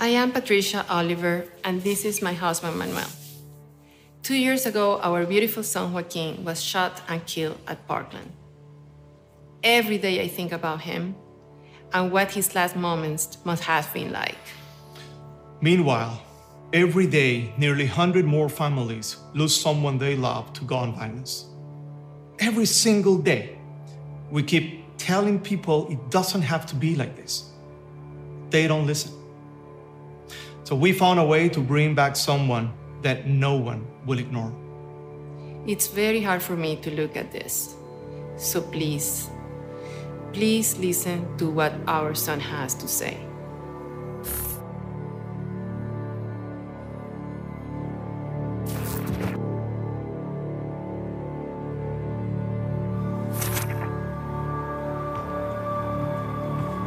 I am Patricia Oliver, and this is my husband Manuel. Two years ago, our beautiful son Joaquin was shot and killed at Parkland. Every day I think about him and what his last moments must have been like. Meanwhile, every day, nearly 100 more families lose someone they love to gun violence. Every single day, we keep telling people it doesn't have to be like this. They don't listen. So we found a way to bring back someone that no one will ignore. It's very hard for me to look at this. So please, please listen to what our son has to say.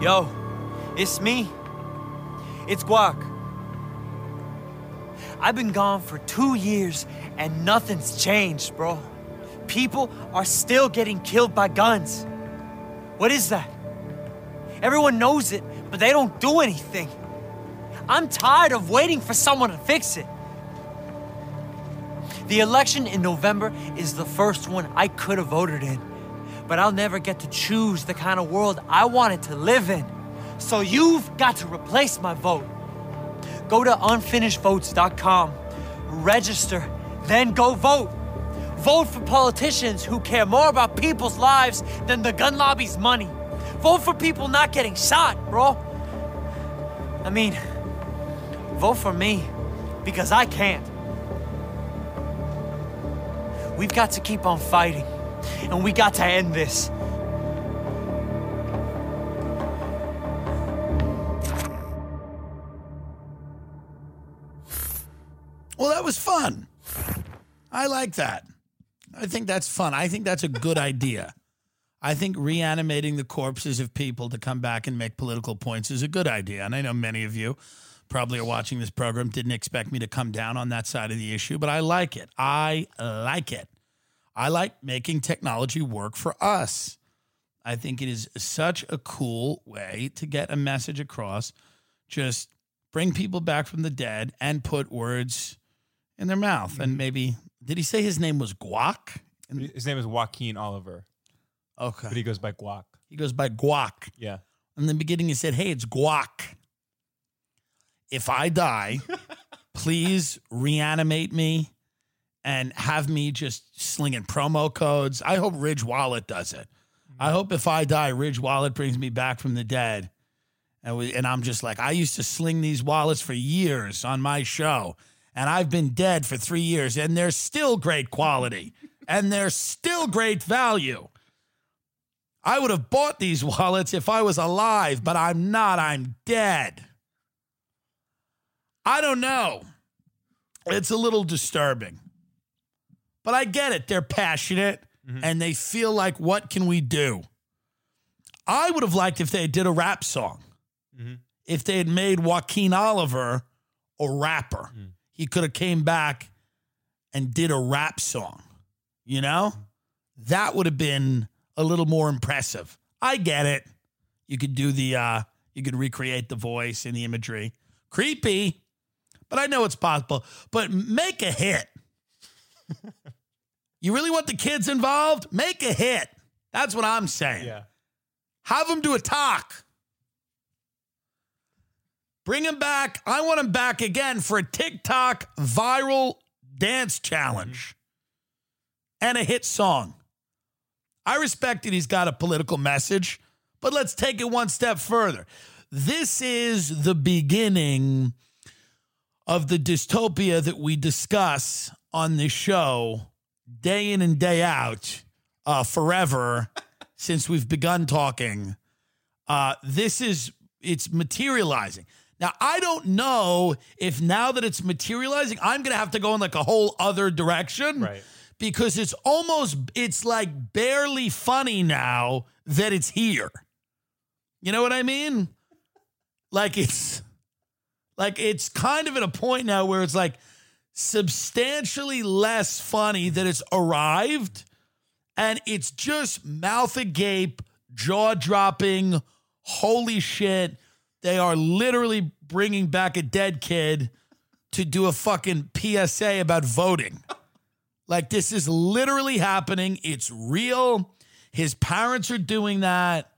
Yo, it's me. It's Guac. I've been gone for two years and nothing's changed, bro. People are still getting killed by guns. What is that? Everyone knows it, but they don't do anything. I'm tired of waiting for someone to fix it. The election in November is the first one I could have voted in but I'll never get to choose the kind of world I wanted to live in. So you've got to replace my vote. Go to unfinishedvotes.com, register, then go vote. Vote for politicians who care more about people's lives than the gun lobby's money. Vote for people not getting shot, bro. I mean, vote for me because I can't. We've got to keep on fighting and we got to end this. Well, that was fun. I like that. I think that's fun. I think that's a good idea. I think reanimating the corpses of people to come back and make political points is a good idea. And I know many of you probably are watching this program didn't expect me to come down on that side of the issue, but I like it. I like it. I like making technology work for us. I think it is such a cool way to get a message across. Just bring people back from the dead and put words in their mouth. And mm-hmm. maybe, did he say his name was Guac? His name is Joaquin Oliver, Okay. but he goes by Guac. He goes by Guac. Yeah. In the beginning, he said, Hey, it's Guac. If I die, please reanimate me and have me just slinging promo codes. I hope Ridge Wallet does it. I mm-hmm. hope if I die, Ridge Wallet brings me back from the dead. And, we, and I'm just like, I used to sling these wallets for years on my show, and I've been dead for three years, and they're still great quality, and they're still great value. I would have bought these wallets if I was alive, but I'm not. I'm dead. I don't know. It's a little disturbing. But I get it. They're passionate mm-hmm. and they feel like, what can we do? I would have liked if they did a rap song. Mm-hmm. If they had made Joaquin Oliver a rapper, mm. He could have came back and did a rap song. You know, that would have been a little more impressive. I get it. You could do the, uh, you could recreate the voice and the imagery. Creepy, but I know it's possible. But make a hit. You really want the kids involved? Make a hit. That's what I'm saying. Yeah. Have them do a talk. Bring him back. I want him back again for a TikTok viral dance challenge and a hit song. I respect that he's got a political message, but let's take it one step further. This is the beginning of the dystopia that we discuss on this show day in and day out uh, forever since we've begun talking. Uh, this is it's materializing. Now I don't know if now that it's materializing, I'm gonna have to go in like a whole other direction, Right. Because it's almost it's like barely funny now that it's here. You know what I mean? Like it's like it's kind of at a point now where it's like substantially less funny that it's arrived and it's just mouth agape, jaw dropping, holy shit. They are literally bringing back a dead kid to do a fucking PSA about voting. Like this is literally happening. It's real. His parents are doing that.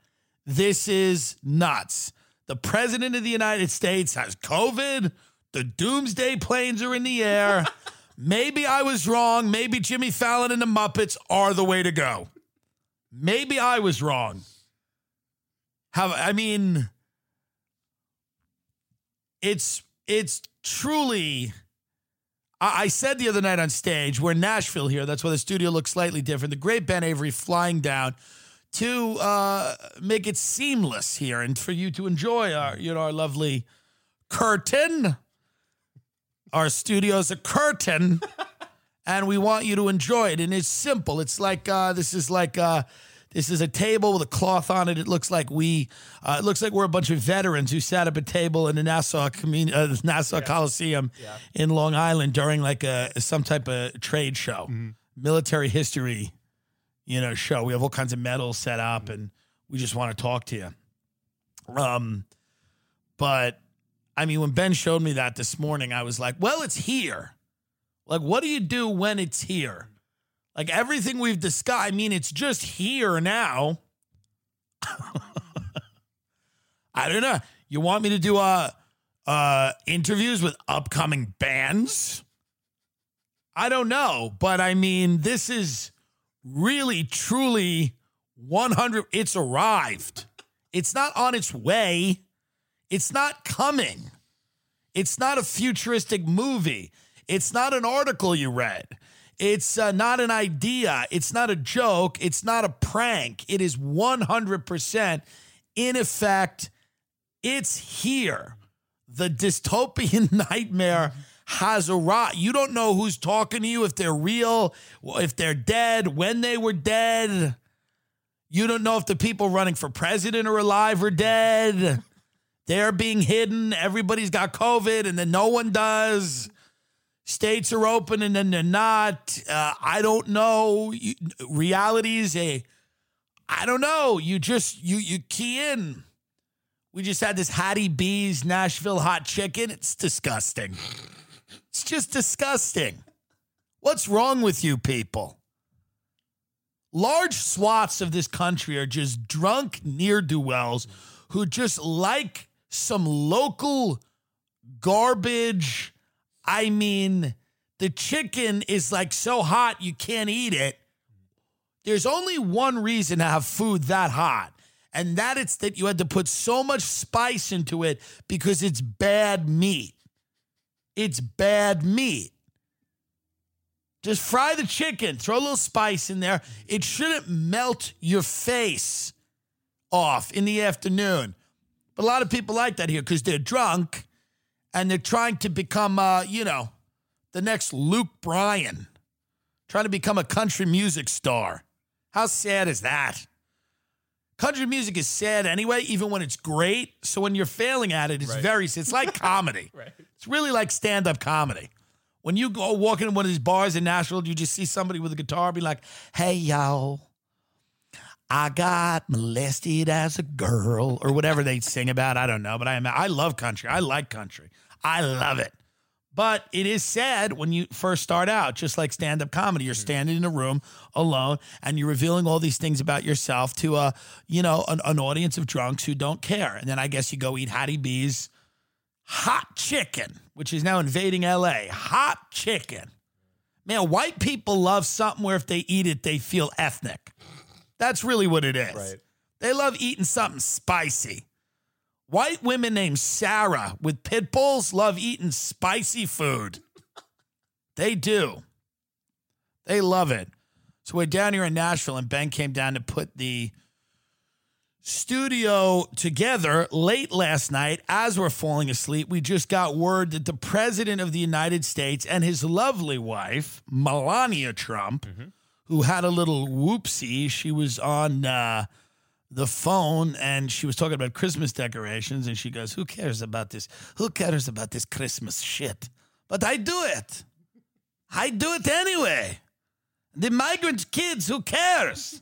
This is nuts. The president of the United States has COVID. The doomsday planes are in the air. Maybe I was wrong. Maybe Jimmy Fallon and the Muppets are the way to go. Maybe I was wrong. How I mean it's it's truly I, I said the other night on stage, we're in Nashville here. That's why the studio looks slightly different. The great Ben Avery flying down to uh, make it seamless here and for you to enjoy our, you know, our lovely curtain. Our studio's a curtain, and we want you to enjoy it. And it's simple. It's like uh, this is like uh, this is a table with a cloth on it. It looks like we, uh, it looks like we're a bunch of veterans who sat at a table in the Nassau commun- uh, Nassau Coliseum in Long Island during like a some type of trade show, military history, you know, show. We have all kinds of medals set up, and we just want to talk to you. Um, but I mean, when Ben showed me that this morning, I was like, well, it's here. Like, what do you do when it's here? Like everything we've discussed, I mean, it's just here now. I don't know. You want me to do uh uh interviews with upcoming bands? I don't know, but I mean, this is really truly 100 it's arrived. It's not on its way. It's not coming. It's not a futuristic movie. It's not an article you read. It's uh, not an idea. It's not a joke. It's not a prank. It is 100% in effect. It's here. The dystopian nightmare has arrived. You don't know who's talking to you, if they're real, if they're dead, when they were dead. You don't know if the people running for president are alive or dead. They're being hidden. Everybody's got COVID and then no one does. States are open and then they're not. Uh, I don't know. You, reality is a, I don't know. You just, you, you key in. We just had this Hattie B's Nashville hot chicken. It's disgusting. It's just disgusting. What's wrong with you people? Large swaths of this country are just drunk near do wells who just like some local garbage. I mean, the chicken is like so hot you can't eat it. There's only one reason to have food that hot, and that it's that you had to put so much spice into it because it's bad meat. It's bad meat. Just fry the chicken, throw a little spice in there. It shouldn't melt your face off in the afternoon. But a lot of people like that here because they're drunk and they're trying to become, uh, you know, the next Luke Bryan, trying to become a country music star. How sad is that? Country music is sad anyway, even when it's great. So when you're failing at it, it's Right. very, it's like comedy. Right. It's really like stand up comedy. When you go walking in one of these bars in Nashville, you just see somebody with a guitar be like, hey, y'all, I got molested as a girl, or whatever they sing about. I don't know, but I am. I love country. I like country. I love it. But it is sad when you first start out, just like stand up comedy. You're mm-hmm. standing in a room alone and you're revealing all these things about yourself to a, you know, an, an audience of drunks who don't care. And then I guess you go eat Hattie B's hot chicken, which is now invading LA. Hot chicken. Man, white people love something where if they eat it, they feel ethnic. That's really what it is. Right. They love eating something spicy. White women named Sarah with pit bulls love eating spicy food. They do. They love it. So we're down here in Nashville, and Ben came down to put the studio together late last night as we're falling asleep. We just got word that the president of the United States and his lovely wife, Melania Trump, who had a little whoopsie, she was on uh, the phone and she was talking about Christmas decorations. And she goes, Who cares about this? Who cares about this Christmas shit? But I do it. I do it anyway. The migrant kids, who cares?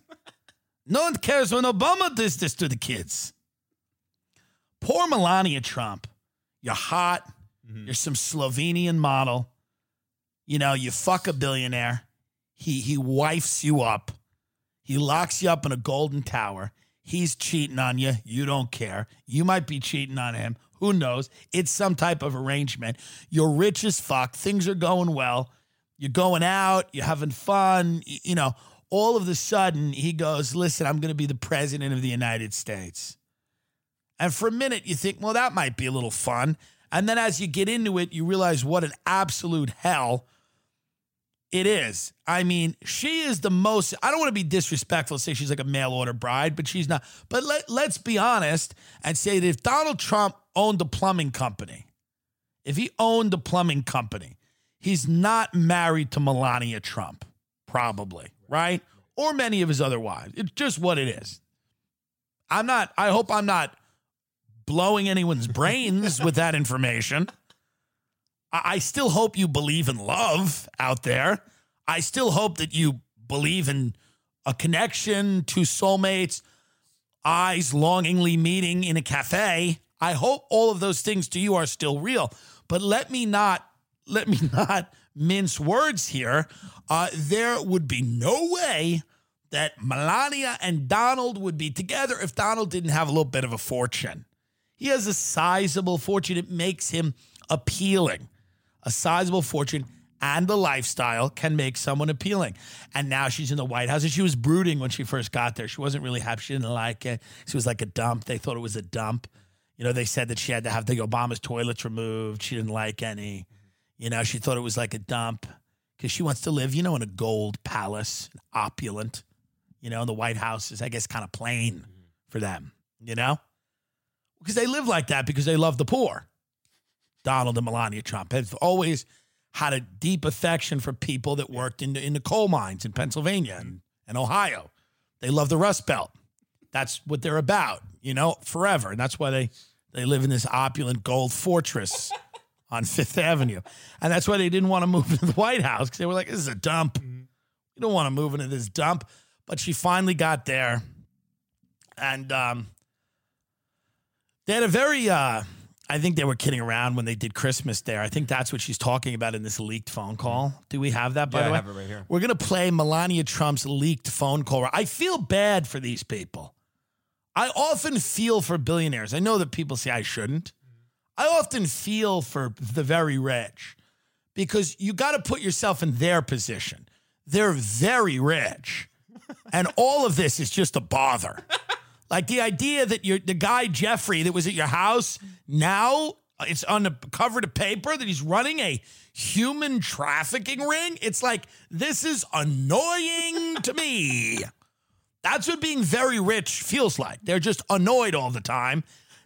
No one cares when Obama does this to the kids. Poor Melania Trump. You're hot. Mm-hmm. You're some Slovenian model. You know, you fuck a billionaire. He he wifes you up. He locks you up in a golden tower. He's cheating on you. You don't care. You might be cheating on him. Who knows? It's some type of arrangement. You're rich as fuck. Things are going well. You're going out. You're having fun. You know, all of a sudden, he goes, Listen, I'm going to be the president of the United States. And for a minute, you think, well, that might be a little fun. And then as you get into it, you realize what an absolute hell it is. I mean, she is the most, I don't want to be disrespectful, say she's like a mail order bride, but she's not. But let, let's be honest and say that if Donald Trump owned a plumbing company, if he owned a plumbing company, he's not married to Melania Trump, probably, right? Or many of his other wives. It's just what it is. I'm not, I hope I'm not blowing anyone's brains with that information. I, still hope you believe in love out there. I still hope that you believe in a connection to soulmates, eyes longingly meeting in a cafe. I hope all of those things to you are still real. But let me not let me not mince words here. Uh, there would be no way that Melania and Donald would be together if Donald didn't have a little bit of a fortune. He has a sizable fortune. It makes him appealing. A sizable fortune and the lifestyle can make someone appealing. And now she's in the White House. And she was brooding when she first got there. She wasn't really happy. She didn't like it. She was like a dump. They thought it was a dump. You know, they said that she had to have the Obama's toilets removed. She didn't like any. You know, she thought it was like a dump because she wants to live, you know, in a gold palace, opulent. You know, the White House is, I guess, kind of plain for them, you know? Because they live like that because they love the poor. Donald and Melania Trump have always had a deep affection for people that worked in the, in the coal mines in Pennsylvania and, and Ohio. They love the Rust Belt. That's what they're about, you know, forever. And that's why they, they live in this opulent gold fortress on Fifth Avenue. And that's why they didn't want to move to the White House because they were like, this is a dump. You don't want to move into this dump. But she finally got there. And um, they had a very, uh, I think they were kidding around when they did Christmas there. I think that's what she's talking about in this leaked phone mm-hmm. call. Do we have that, by Yeah, the I way? have it right here. We're going to play Melania Trump's leaked phone call. I feel bad for these people. I often feel for billionaires. I know that people say I shouldn't. Mm-hmm. I often feel for the very rich because you got to put yourself in their position. They're very rich. And all of this is just a bother. Like the idea that you're the guy Jeffrey that was at your house now it's on the cover of paper that he's running a human trafficking ring. It's like this is annoying to me. That's what being very rich feels like. They're just annoyed all the time.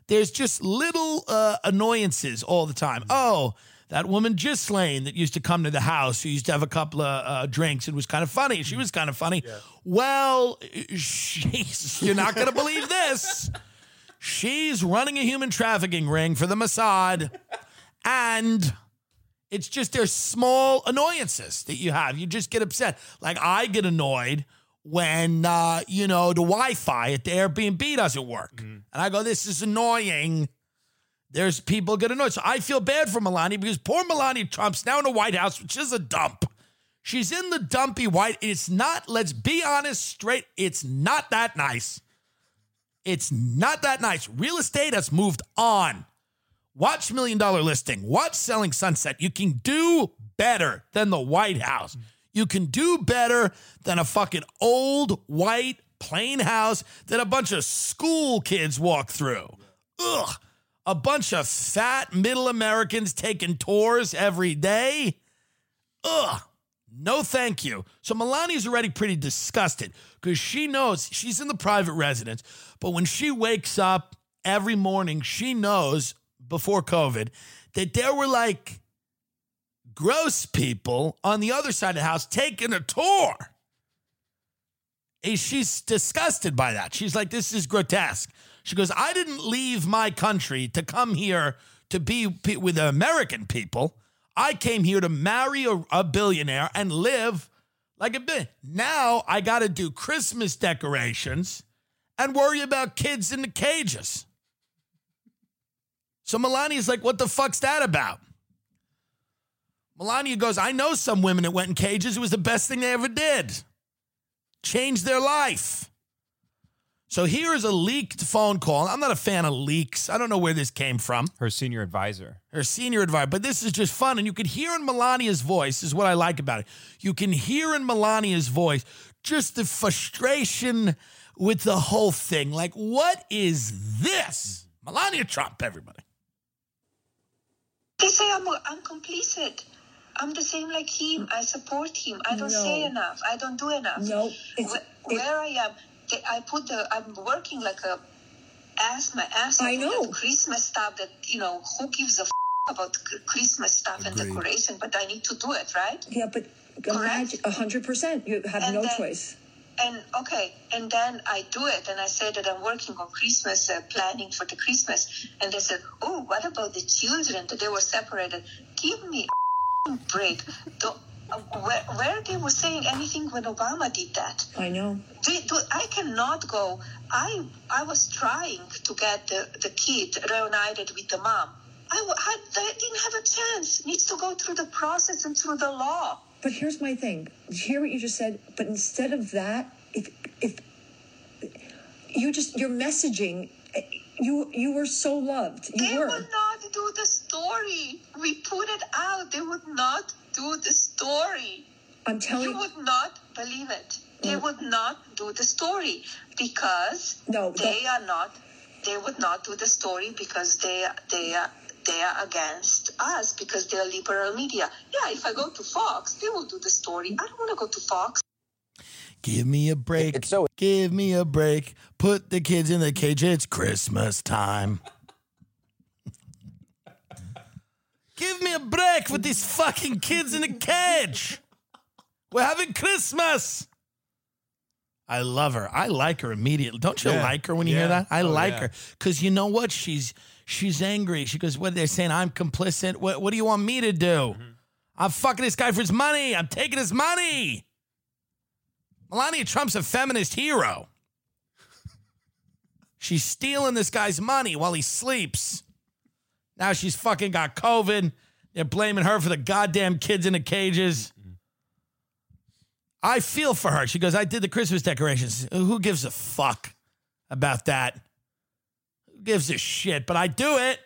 There's just little uh, annoyances all the time. Oh, that woman Ghislaine that used to come to the house, who used to have a couple of uh, drinks and was kind of funny. She was kind of funny. Well, she's, you're not going to believe this. She's running a human trafficking ring for the Mossad. And it's just there's small annoyances that you have. You just get upset. Like I get annoyed when uh, you know the Wi-Fi at the Airbnb doesn't work, and I go, "This is annoying." There's people get annoyed, so I feel bad for Melania because poor Melania Trump's now in the White House, which is a dump. She's in the dumpy white. It's not. Let's be honest, straight. It's not that nice. It's not that nice. Real estate has moved on. Watch Million Dollar Listing. Watch Selling Sunset. You can do better than the White House. You can do better than a fucking old white plain house that a bunch of school kids walk through. Ugh. A bunch of fat middle Americans taking tours every day. Ugh. No, thank you. So Melania's already pretty disgusted because she knows she's in the private residence, but when she wakes up every morning, she knows before COVID that there were like gross people on the other side of the house taking a tour. And she's disgusted by that. She's like, this is grotesque. She goes, I didn't leave my country to come here to be with American people. I came here to marry a, a billionaire and live like a bit. Now I got to do Christmas decorations and worry about kids in the cages. So Melania's like, what the fuck's that about? Melania goes, I know some women that went in cages. It was the best thing they ever did. Changed their life. So here is a leaked phone call. I'm not a fan of leaks. I don't know where this came from. Her senior advisor. Her senior advisor, but this is just fun. And you can hear in Melania's voice, is what I like about it. You can hear in Melania's voice just the frustration with the whole thing. Like, what is this? Melania Trump, everybody. They say I'm, I'm complicit. I'm the same like him. I support him. I don't say enough. I don't do enough. No, it's- Wh- where I am, they, I put the. I'm working like a ass my ass. I with know. that Christmas stuff. That you know, who gives a f- about Christmas stuff and decoration? But I need to do it, right? Yeah, but imagine a hundred percent. You have And no then- choice. And okay, and then I do it, and I say that I'm working on Christmas uh, planning for the Christmas, and they said, "Oh, what about the children that they were separated? Give me a break." The, uh, where, where they were saying anything when Obama did that? I know. Do, do, I cannot go. I I was trying to get the, the kid reunited with the mom. I, had, I didn't have a chance. Needs to go through the process and through the law. But here's my thing. Hear what you just said. But instead of that, if if you just your messaging, you you were so loved. You They were. would not do the story. We put it out. They would not do the story. I'm telling You you. would not believe it. They Mm. would not do the story because No, they don't- are not. They would not do the story because they they are they are against us because they are liberal media. Yeah, if I go to Fox, they will do the story. I don't want to go to Fox. Give me a break. It's so- Give me a break. Put the kids in the cage. It's Christmas time. Give me a break with these fucking kids in a cage. We're having Christmas. I love her. I like her immediately. Don't you Yeah. like her when you hear that? I Oh, like yeah. her because you know what? She's she's angry. She goes, "What are they saying? I'm complicit. What What do you want me to do? Mm-hmm. I'm fucking this guy for his money. I'm taking his money." Melania Trump's a feminist hero. She's stealing this guy's money while he sleeps. Now she's fucking got COVID. They're blaming her for the goddamn kids in the cages. I feel for her. She goes, I did the Christmas decorations. Who gives a fuck about that? Who gives a shit? But I do it.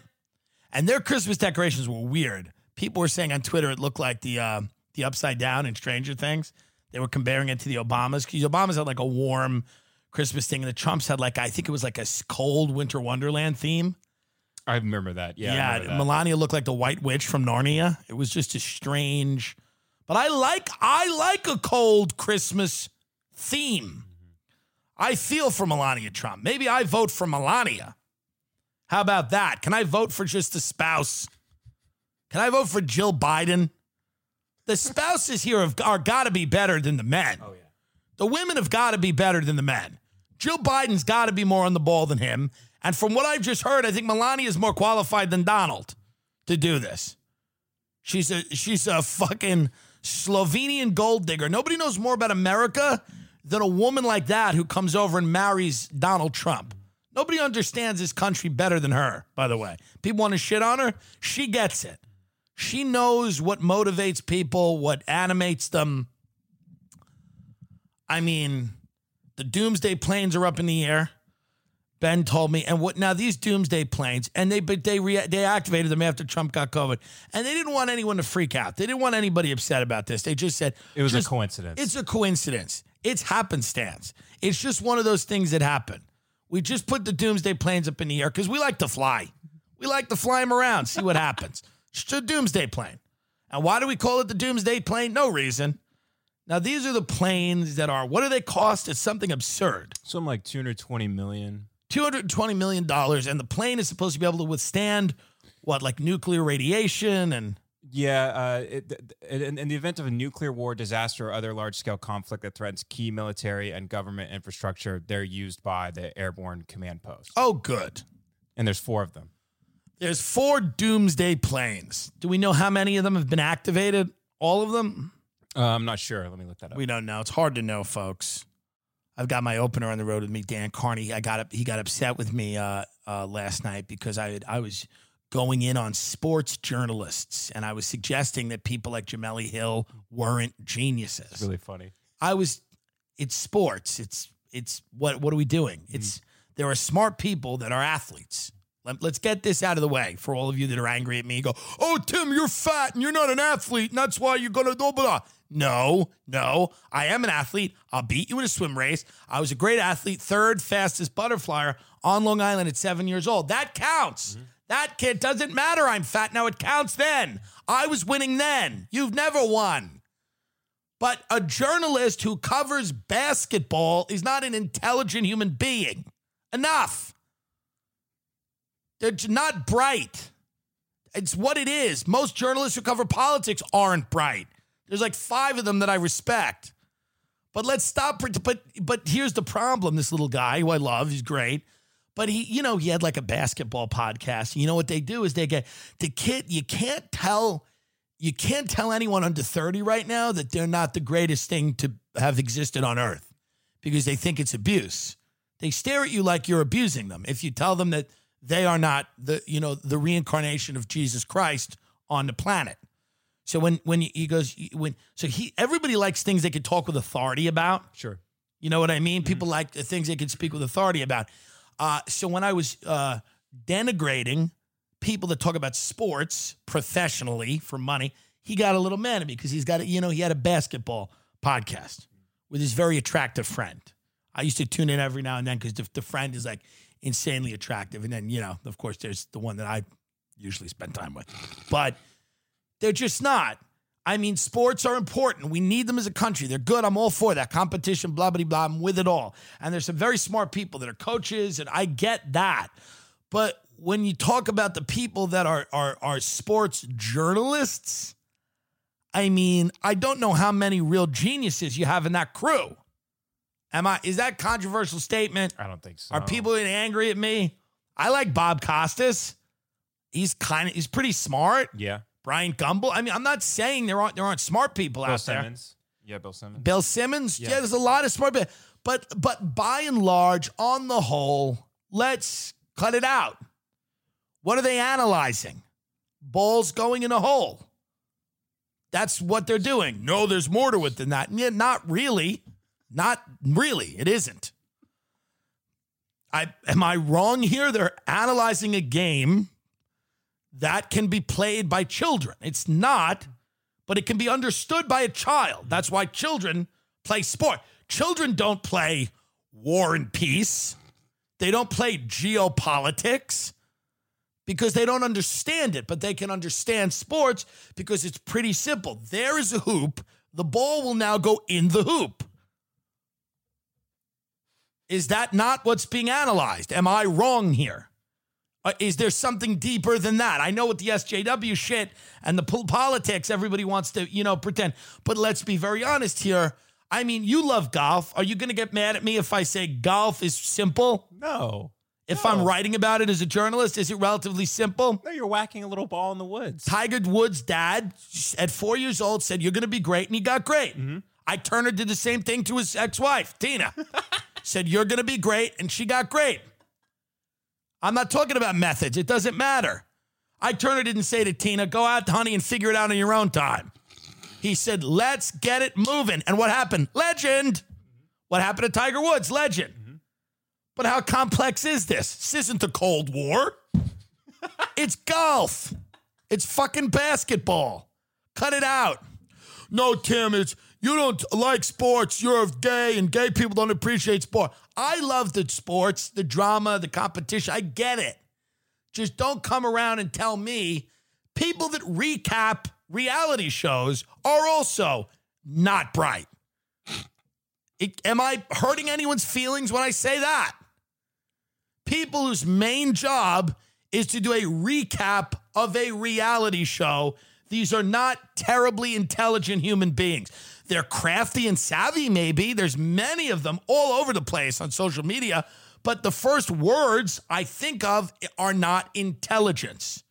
And their Christmas decorations were weird. People were saying on Twitter it looked like the uh, the upside down in Stranger Things. They were comparing it to the Obamas because Obamas had like a warm Christmas thing, and the Trumps had like I think it was like a cold winter wonderland theme. I remember that. Yeah. Yeah, that. Melania looked like the White Witch from Narnia. It was just a strange, but I like I like a cold Christmas theme. I feel for Melania Trump. Maybe I vote for Melania. How about that? Can I vote for just the spouse? Can I vote for Jill Biden? The spouses here have, are got to be better than the men. Oh yeah. The women have got to be better than the men. Jill Biden's got to be more on the ball than him. And from what I've just heard, I think Melania is more qualified than Donald to do this. She's a she's a fucking Slovenian gold digger. Nobody knows more about America than a woman like that who comes over and marries Donald Trump. Nobody understands this country better than her, by the way. People want to shit on her. She gets it. She knows what motivates people, what animates them. I mean, the doomsday planes are up in the air. Ben told me, and what now? These doomsday planes, and they but they rea- they activated them after Trump got COVID, and they didn't want anyone to freak out. They didn't want anybody upset about this. They just said It was a coincidence. It's a coincidence. It's happenstance. It's just one of those things that happen. We just put the doomsday planes up in the air because we like to fly. We like to fly them around, see what happens. It's a doomsday plane. And why do we call it the doomsday plane? No reason. Now these are the planes that are. What do they cost? It's something absurd. Something like 220 million. $220 million and the plane is supposed to be able to withstand what like nuclear radiation and Yeah, uh, it, in, in the event of a nuclear war, disaster, or other large scale conflict that threatens key military and government infrastructure, they're used by the airborne command post. oh good And there's four of them. there's four doomsday planes do we know how many of them have been activated all of them Uh, I'm not sure. Let me look that up. we don't know it's hard to know folks i've got my opener on the road with me dan carney i got up he got upset with me uh, uh, last night because i i was going in on sports journalists, and I was suggesting that people like Jemele Hill weren't geniuses. It's really funny. I was it's sports. It's it's what what are we doing? It's there are smart people that are athletes. Let, us get this out of the way for all of you that are angry at me. Go, oh Tim, you're fat and you're not an athlete, and that's why you're gonna blah blah. Blah." No, no, I am an athlete. I'll beat you in a swim race. I was a great athlete, third fastest butterflyer on Long Island at seven years old. That counts. Mm-hmm. That kid doesn't matter. I'm fat now. It counts then. I was winning then. You've never won. But a journalist who covers basketball is not an intelligent human being. Enough. They're not bright. It's what it is. Most journalists who cover politics aren't bright. There's like five of them that I respect. But let's stop. But but here's the problem. This little guy who I love, he's great. But he, you know, he had like a basketball podcast. You know what they do is they get the kid. You can't tell, you can't tell anyone under thirty right now that they're not the greatest thing to have existed on earth because they think it's abuse. They stare at you like you're abusing them. If you tell them that they are not the, you know, the reincarnation of Jesus Christ on the planet. So when when he goes when so he everybody likes things they could talk with authority about. Sure. You know what I mean? People like the things they can speak with authority about. Uh, so when I was uh, denigrating people that talk about sports professionally for money, he got a little mad at me because he's got, a, you know, he had a basketball podcast with his very attractive friend. I used to tune in every now and then because the, the friend is like insanely attractive. And then, you know, of course, there's the one that I usually spend time with. But they're just not. I mean, sports are important. We need them as a country. They're good. I'm all for that. Competition, blah, blah, blah. I'm with it all. And there's some very smart people that are coaches, and I get that. But when you talk about the people that are are, are sports journalists, I mean, I don't know how many real geniuses you have in that crew. Am I is that a controversial statement? I don't think so. Are people getting angry at me? I like Bob Costas. He's kind of he's pretty smart. Yeah. Bryant Gumbel. I mean, I'm not saying there aren't there aren't smart people Bill out there. Simmons. Yeah, Bill Simmons. Bill Simmons. Yeah. Yeah. there's a lot of smart people. But but by and large, on the whole, let's cut it out. What are they analyzing? Balls going in a hole. That's what they're doing. No, there's more to it than that. Yeah, not really. Not really. It isn't. I am I wrong here? They're analyzing a game that can be played by children. It's not, but it can be understood by a child. That's why children play sport. Children don't play war and peace. They don't play geopolitics because they don't understand it, but they can understand sports because it's pretty simple. There is a hoop. The ball will now go in the hoop. Is that not what's being analyzed? Am I wrong here? Uh, is there something deeper than that? I know with the SJW shit and the politics, everybody wants to, you know, pretend. But let's be very honest here. I mean, you love golf. Are you going to get mad at me if I say golf is simple? No. If No. I'm writing about it as a journalist, is it relatively simple? No, you're whacking a little ball in the woods. Tiger Woods' dad, at four years old, said, You're going to be great. And he got great. Ike Turner did the same thing to his ex wife, Tina. said, You're going to be great. And she got great. I'm not talking about methods. It doesn't matter. Ike Turner didn't say to Tina, Go out, honey, and figure it out on your own time. He said, Let's get it moving. And what happened? Legend. What happened to Tiger Woods? Legend. But how complex is this? This isn't the Cold War. it's golf. It's fucking basketball. Cut it out. No, Tim, it's you don't like sports. You're gay, and gay people don't appreciate sport. I love the sports, the drama, the competition. I get it. Just don't come around and tell me people that recap reality shows are also not bright. It- am I hurting anyone's feelings when I say that? People whose main job is to do a recap of a reality show. These are not terribly intelligent human beings. They're crafty and savvy, maybe. There's many of them all over the place on social media. But the first words I think of are not intelligence.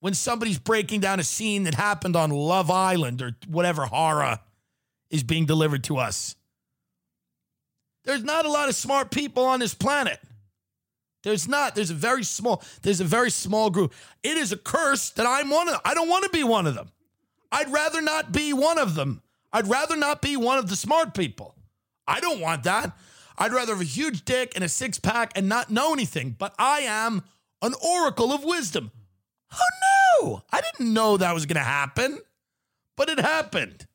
When somebody's breaking down a scene that happened on Love Island or whatever horror is being delivered to us, there's not a lot of smart people on this planet. There's not. There's a very small. There's a very small group. It is a curse that I'm one of. I don't want to be one of them. I'd rather not be one of them. I'd rather not be one of the smart people. I don't want that. I'd rather have a huge dick and a six pack and not know anything. But I am an oracle of wisdom. Who knew? I didn't know that was going to happen, but it happened.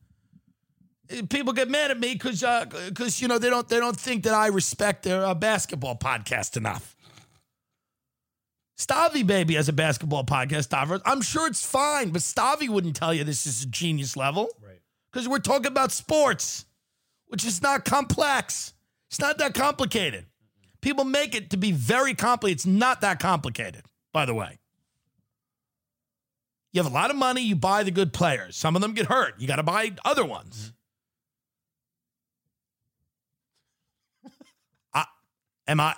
People get mad at me because because you know they don't they don't think that I respect their uh, basketball podcast enough. Stavvy baby has a basketball podcast. Stavros. I'm sure it's fine, but Stavvy wouldn't tell you this is a genius level, Right. Because we're talking about sports, which is not complex. It's not that complicated. People make it to be very complicated. It's not that complicated, by the way. You have a lot of money, you buy the good players. Some of them get hurt. You got to buy other ones. Mm-hmm. I, am I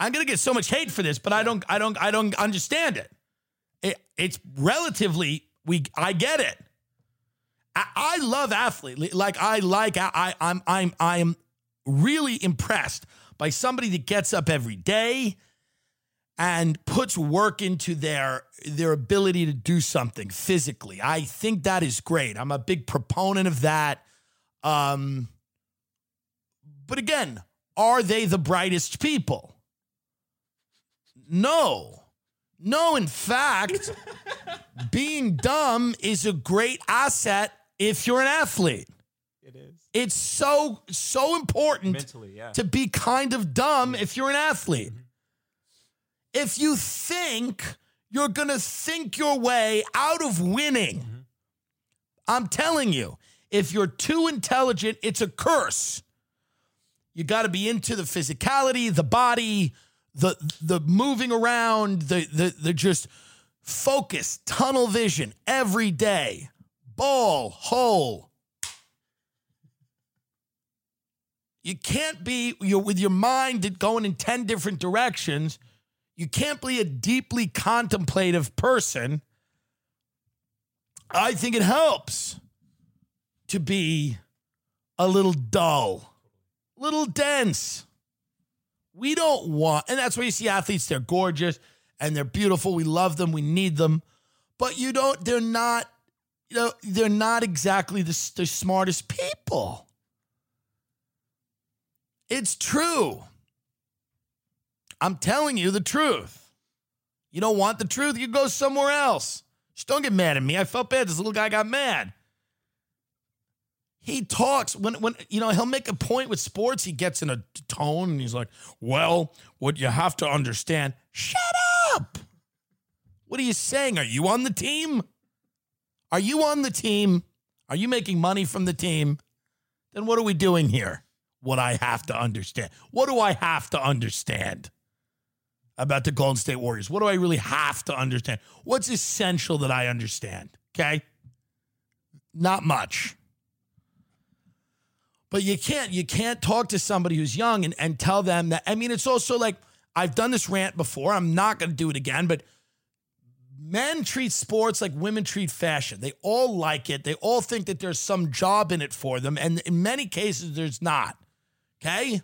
I'm going to get so much hate for this, but I don't I don't I don't understand it. it it's relatively we I get it. I, I love athlete. Like I like I, I I'm I'm I'm really impressed by somebody that gets up every day and puts work into their their ability to do something physically. I think that is great. I'm a big proponent of that. Um, but again, are they the brightest people? No. No, in fact, being dumb is a great asset if you're an athlete. It is. It's so so important Mentally, yeah. to be kind of dumb if you're an athlete. Mm-hmm. If you think you're going to think your way out of winning, mm-hmm. I'm telling you, if you're too intelligent, it's a curse. You got to be into the physicality, the body, the the moving around, the the the just focus, tunnel vision every day. Ball, hole, you can't be you with your mind going in 10 different directions. You can't be a deeply contemplative person. I think it helps to be a little dull little dense we don't want and that's why you see athletes they're gorgeous and they're beautiful we love them we need them but you don't they're not you know they're not exactly the, the smartest people it's true. I'm telling you the truth. You don't want the truth, you go somewhere else. Just don't get mad at me. I felt bad. This little guy got mad. He talks when when you know he'll make a point with sports. He gets in a tone and he's like, "Well, what you have to understand." Shut up. What are you saying? Are you on the team? Are you on the team? Are you making money from the team? Then what are we doing here? What I have to understand. What do I have to understand about the Golden State Warriors? What do I really have to understand? What's essential that I understand? Okay. Not much. But you can't you can't talk to somebody who's young and, and tell them that. I mean, it's also like I've done this rant before. I'm not gonna do it again, but men treat sports like women treat fashion. They all like it. They all think that there's some job in it for them. And in many cases, there's not. Okay?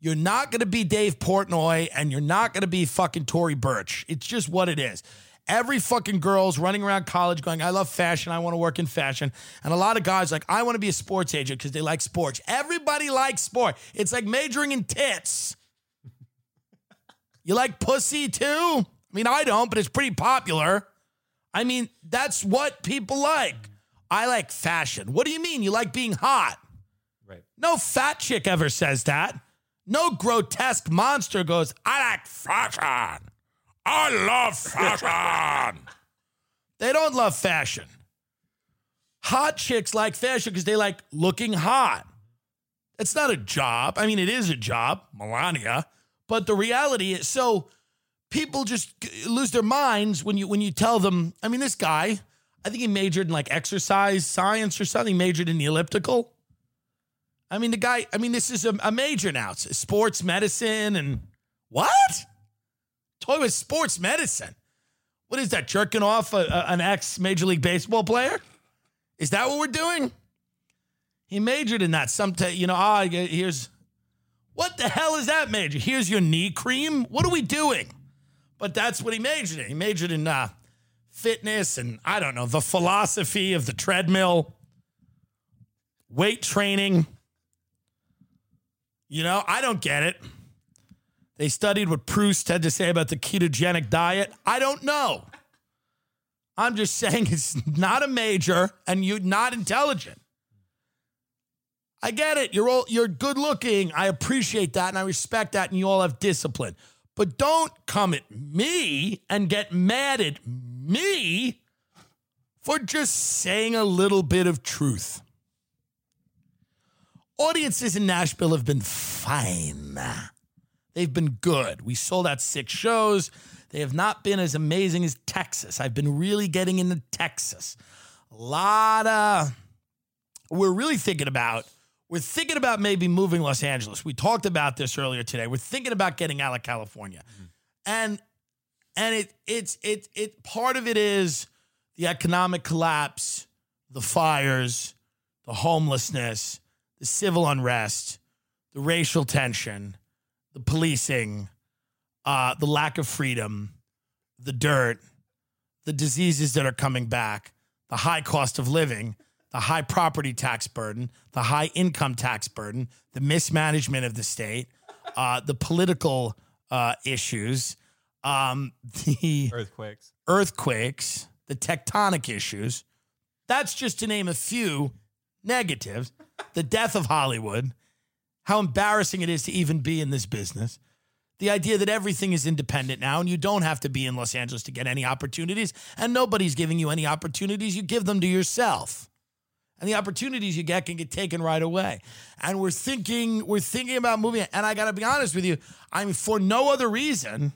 You're not going to be Dave Portnoy and you're not going to be fucking Tory Burch. It's just what it is. Every fucking girl's running around college going, I love fashion. I want to work in fashion. And a lot of guys like, I want to be a sports agent because they like sports. Everybody likes sport. It's like majoring in tits. You like pussy too? I mean, I don't, but it's pretty popular. I mean, that's what people like. I like fashion. What do you mean? You like being hot? Right. No fat chick ever says that. No grotesque monster goes, I like fashion. I love fashion. they don't love fashion. Hot chicks like fashion because they like looking hot. It's not a job. I mean, it is a job, Melania, but the reality is so people just lose their minds when you when you tell them. I mean, this guy, I think he majored in like exercise science or something. He majored in the elliptical. I mean, the guy. I mean, this is a, a major now. It's sports medicine and what? Toy with sports medicine. What is that? Jerking off a, a- an ex Major League Baseball player? Is that what we're doing? He majored in that. Some, you know, ah, here's What the hell is that major? Here's your knee cream. What are we doing? But that's what he majored in. He majored in uh, fitness and I don't know, the philosophy of the treadmill, weight training. You know, I don't get it. They studied what Proust had to say about the ketogenic diet. I don't know. I'm just saying it's not a major and you're not intelligent. I get it. You're all you're good looking. I appreciate that and I respect that and you all have discipline. But don't come at me and get mad at me for just saying a little bit of truth. Audiences in Nashville have been fine. They've been good. We sold out six shows. They have not been as amazing as Texas. I've been really getting into Texas. A lot of, we're really thinking about, we're thinking about maybe moving Los Angeles. We talked about this earlier today. We're thinking about getting out of California. Mm-hmm. And, and it, it's, it, it, part of it is the economic collapse, the fires, the homelessness, the civil unrest, the racial tension, the policing, uh, the lack of freedom, the dirt, the diseases that are coming back, the high cost of living, the high property tax burden, the high income tax burden, the mismanagement of the state, uh, the political uh, issues, um, the Earthquakes. earthquakes, the tectonic issues. That's just to name a few negatives. The death of Hollywood, how embarrassing it is to even be in this business. The idea that everything is independent now and you don't have to be in Los Angeles to get any opportunities, and nobody's giving you any opportunities. You give them to yourself. And the opportunities you get can get taken right away. And we're thinking, we're thinking about moving. And I gotta be honest with you, I mean, for no other reason.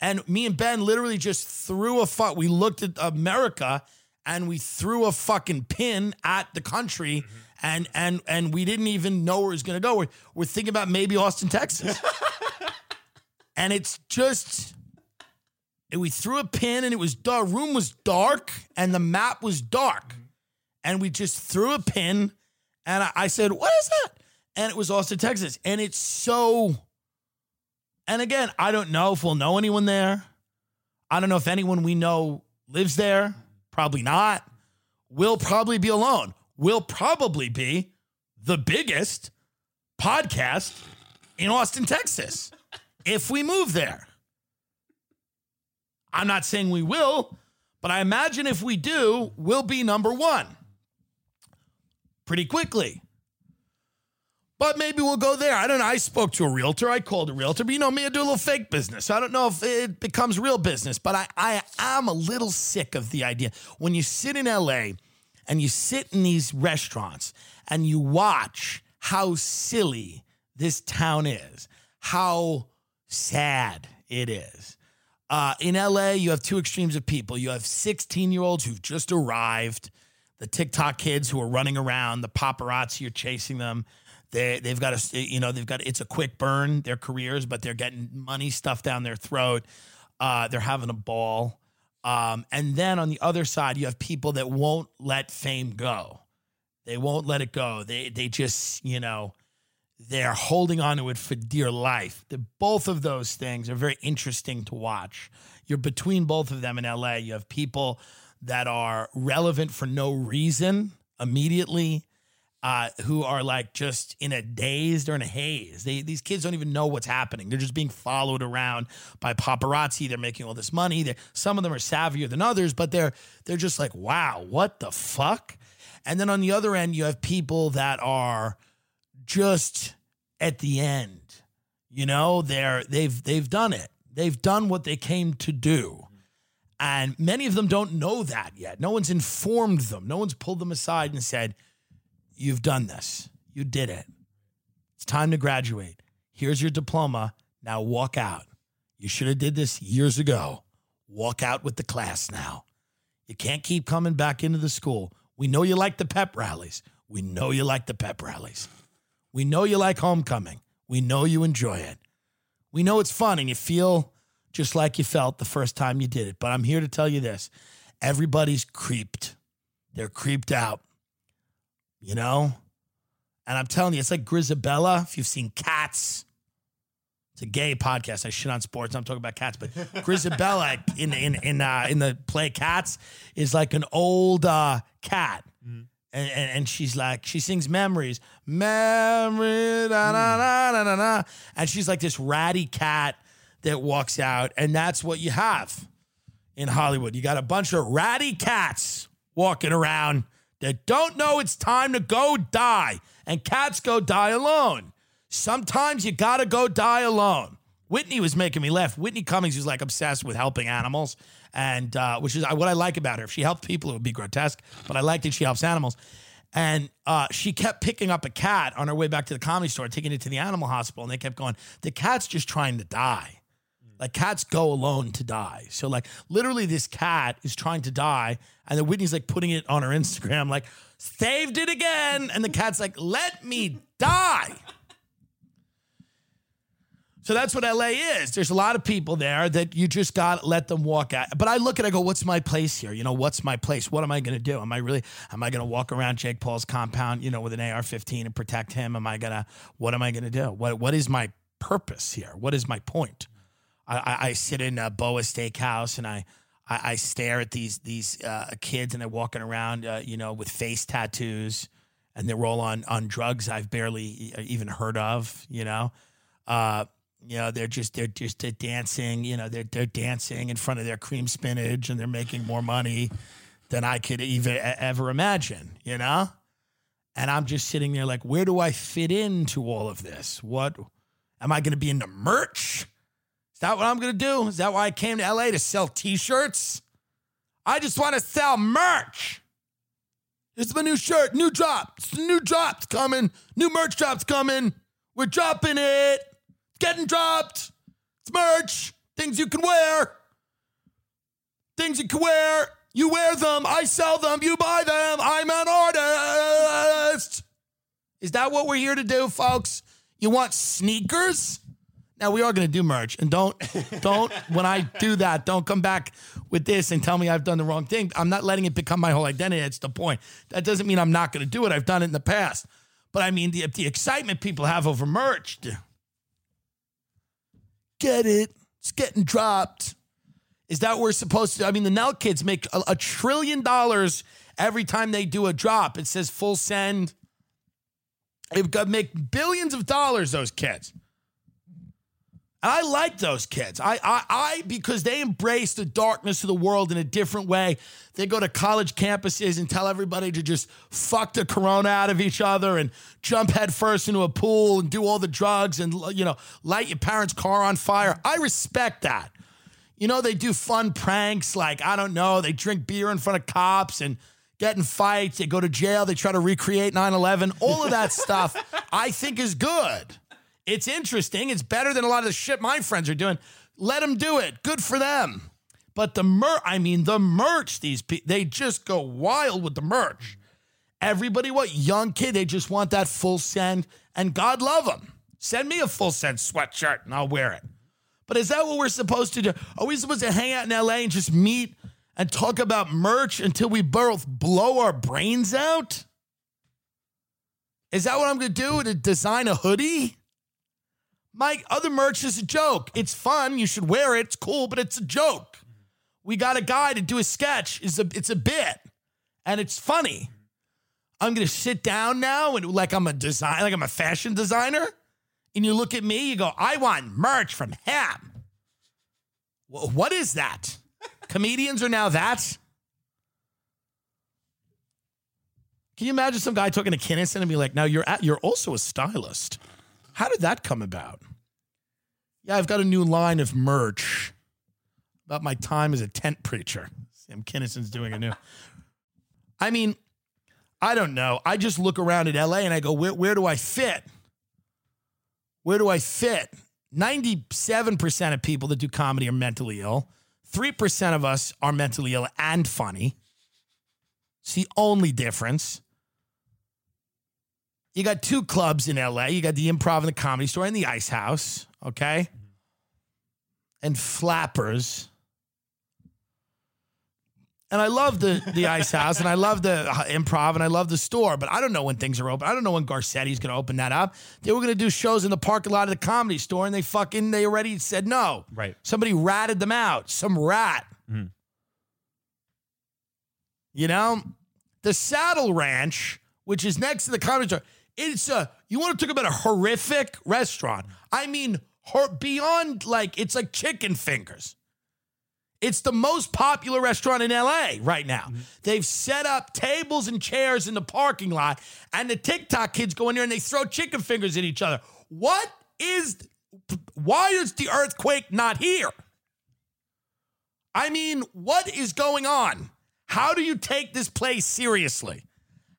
And me and Ben literally just threw a fuck. We looked at America and we threw a fucking pin at the country, mm-hmm. And and and we didn't even know where it was gonna go. We're, we're thinking about maybe Austin, Texas. and it's just and we threw a pin and it was the room was dark and the map was dark. And we just threw a pin and I, I said what is that? And it was austin texas. And it's so and again i don't know if we'll know anyone there. I don't know if anyone we know lives there. Probably not. We'll probably be alone we'll probably be the biggest podcast in austin texas if we move there I'm not saying we will, but I imagine if we do, we'll be number one pretty quickly. But maybe we'll go there. I don't know. I spoke to a realtor. I called a realtor, but you know me, I do a little fake business. I don't know if it becomes real business, but I, I am a little sick of the idea. When you sit in LA and you sit in these restaurants and you watch how silly this town is, how sad it is. Uh, in LA, you have two extremes of people. You have 16 year olds who've just arrived, the TikTok kids who are running around, the paparazzi are chasing them. They, they've got a, you know, they've got, it's a quick burn, their careers, but they're getting money stuffed down their throat. Uh, they're having a ball. Um, and then on the other side, you have people that won't let fame go. They won't let it go. They, they just, you know, they're holding on to it for dear life. The, both of those things are very interesting to watch. You're between both of them in LA. You have people that are relevant for no reason immediately, uh, who are like just in a daze or in a haze. They, these kids don't even know what's happening. They're just being followed around by paparazzi. They're making all this money. They're, some of them are savvier than others, but they're they're just like, wow, what the fuck? And then on the other end, you have people that are just at the end. You know, they're they've they've done it. They've done what they came to do. And many of them don't know that yet. No one's informed them. No one's pulled them aside and said, "You've done this. You did it. It's time to graduate. Here's your diploma. Now walk out. You should have did this years ago. Walk out with the class now. You can't keep coming back into the school. We know you like the pep rallies. We know you like the pep rallies. We know you like homecoming. We know you enjoy it. We know it's fun and you feel just like you felt the first time you did it. But I'm here to tell you this everybody's creeped. They're creeped out, you know? And I'm telling you, it's like Grizabella. If you've seen Cats, it's a gay podcast. I shit on sports. I'm talking about cats, but Grizabella in in in uh, in the play Cats is like an old uh, cat, and, and and she's like she sings memories, memory, da, da, da, da, da, da. and she's like this ratty cat that walks out, and that's what you have in Hollywood. You got a bunch of ratty cats walking around that don't know it's time to go die, and cats go die alone. Sometimes you gotta go die alone. Whitney was making me laugh. Whitney Cummings is like obsessed with helping animals, and uh, which is what I like about her. If she helped people, it would be grotesque, but I like that she helps animals. And uh, she kept picking up a cat on her way back to the comedy store, taking it to the animal hospital, and they kept going, "The cat's just trying to die." Like cats go alone to die. So like literally this cat is trying to die and then Whitney's like putting it on her Instagram like saved it again and the cat's like let me die. So that's what LA is. There's a lot of people there that you just got let them walk out. But I look at it, I go, what's my place here? You know, what's my place? What am I going to do? Am I really, am I going to walk around Jake Paul's compound, you know, with an AR 15 and protect him? Am I going to, what am I going to do? What, what is my purpose here? What is my point? I, I, sit in a Boa Steakhouse and I, I, I stare at these these uh, kids and they're walking around, uh, you know, with face tattoos, and they're all on on drugs I've barely e- even heard of, you know. Uh, you know, they're just they're just they're dancing, you know, they're they're dancing in front of their cream spinach and they're making more money than I could even ever imagine, you know. And I'm just sitting there like, where do I fit into all of this? What am I going to be into merch? Is that what I'm going to do? Is that why I came to LA to sell t shirts? I just want to sell merch. It's my new shirt, new drop. New drop's coming. New merch drop's coming. We're dropping it. It's getting dropped. It's merch. Things you can wear. Things you can wear. You wear them. I sell them. You buy them. I'm an artist. Is that what we're here to do, folks? You want sneakers? Now we are going to do merch, and don't, don't. when I do that, don't come back with this and tell me I've done the wrong thing. I'm not letting it become my whole identity. That's the point. That doesn't mean I'm not going to do it. I've done it in the past, but I mean the the excitement people have over merch. Get it? It's getting dropped. Is that what we're supposed to? I mean, the Nelk kids make a, a trillion dollars every time they do a drop. It says full send. They've got make billions of dollars. Those kids. I like those kids. I, I, I, because they embrace the darkness of the world in a different way. They go to college campuses and tell everybody to just fuck the corona out of each other and jump headfirst into a pool and do all the drugs and you know light your parents' car on fire. I respect that. You know, they do fun pranks like I don't know. They drink beer in front of cops and get in fights. They go to jail. They try to recreate 9/11. All of that stuff I think is good. It's interesting. It's better than a lot of the shit my friends are doing. Let them do it. Good for them. But the mer I mean the merch these people they just go wild with the merch. Everybody what young kid they just want that full send and God love them. Send me a full send sweatshirt and I'll wear it. But is that what we're supposed to do? Are we supposed to hang out in LA and just meet and talk about merch until we both blow our brains out? Is that what I'm going to do? To design a hoodie? My other merch is a joke. It's fun. You should wear it. It's cool, but it's a joke. We got a guy to do a sketch. It's a it's a bit, and it's funny. I'm gonna sit down now and like I'm a design, like I'm a fashion designer, and you look at me, you go, I want merch from him. Wh- What is that? Comedians are now that. Can you imagine some guy talking to Kinnison and be like, "Now you're at, you're also a stylist." How did that come about? Yeah, I've got a new line of merch about my time as a tent preacher. Sam Kinnison's doing a new. I mean, I don't know. I just look around at LA and I go, where, where do I fit? Where do I fit? 97% of people that do comedy are mentally ill. 3% of us are mentally ill and funny. It's the only difference. You got two clubs in LA. You got the improv and the comedy store and the ice house, okay? And flappers. And I love the the Ice House, and I love the uh, Improv, and I love the store. But I don't know when things are open. I don't know when Garcetti's going to open that up. They were going to do shows in the parking lot of the Comedy Store, and they fucking they already said no. Right. Somebody ratted them out. Some rat. Mhm. You know, the Saddle Ranch, which is next to the Comedy Store, it's a. You want to talk about a horrific restaurant? I mean, beyond like it's like chicken fingers. It's the most popular restaurant in LA right now. Mm-hmm. They've set up tables and chairs in the parking lot, and the TikTok kids go in there and they throw chicken fingers at each other. What is, why is the earthquake not here? I mean, what is going on? How do you take this place seriously?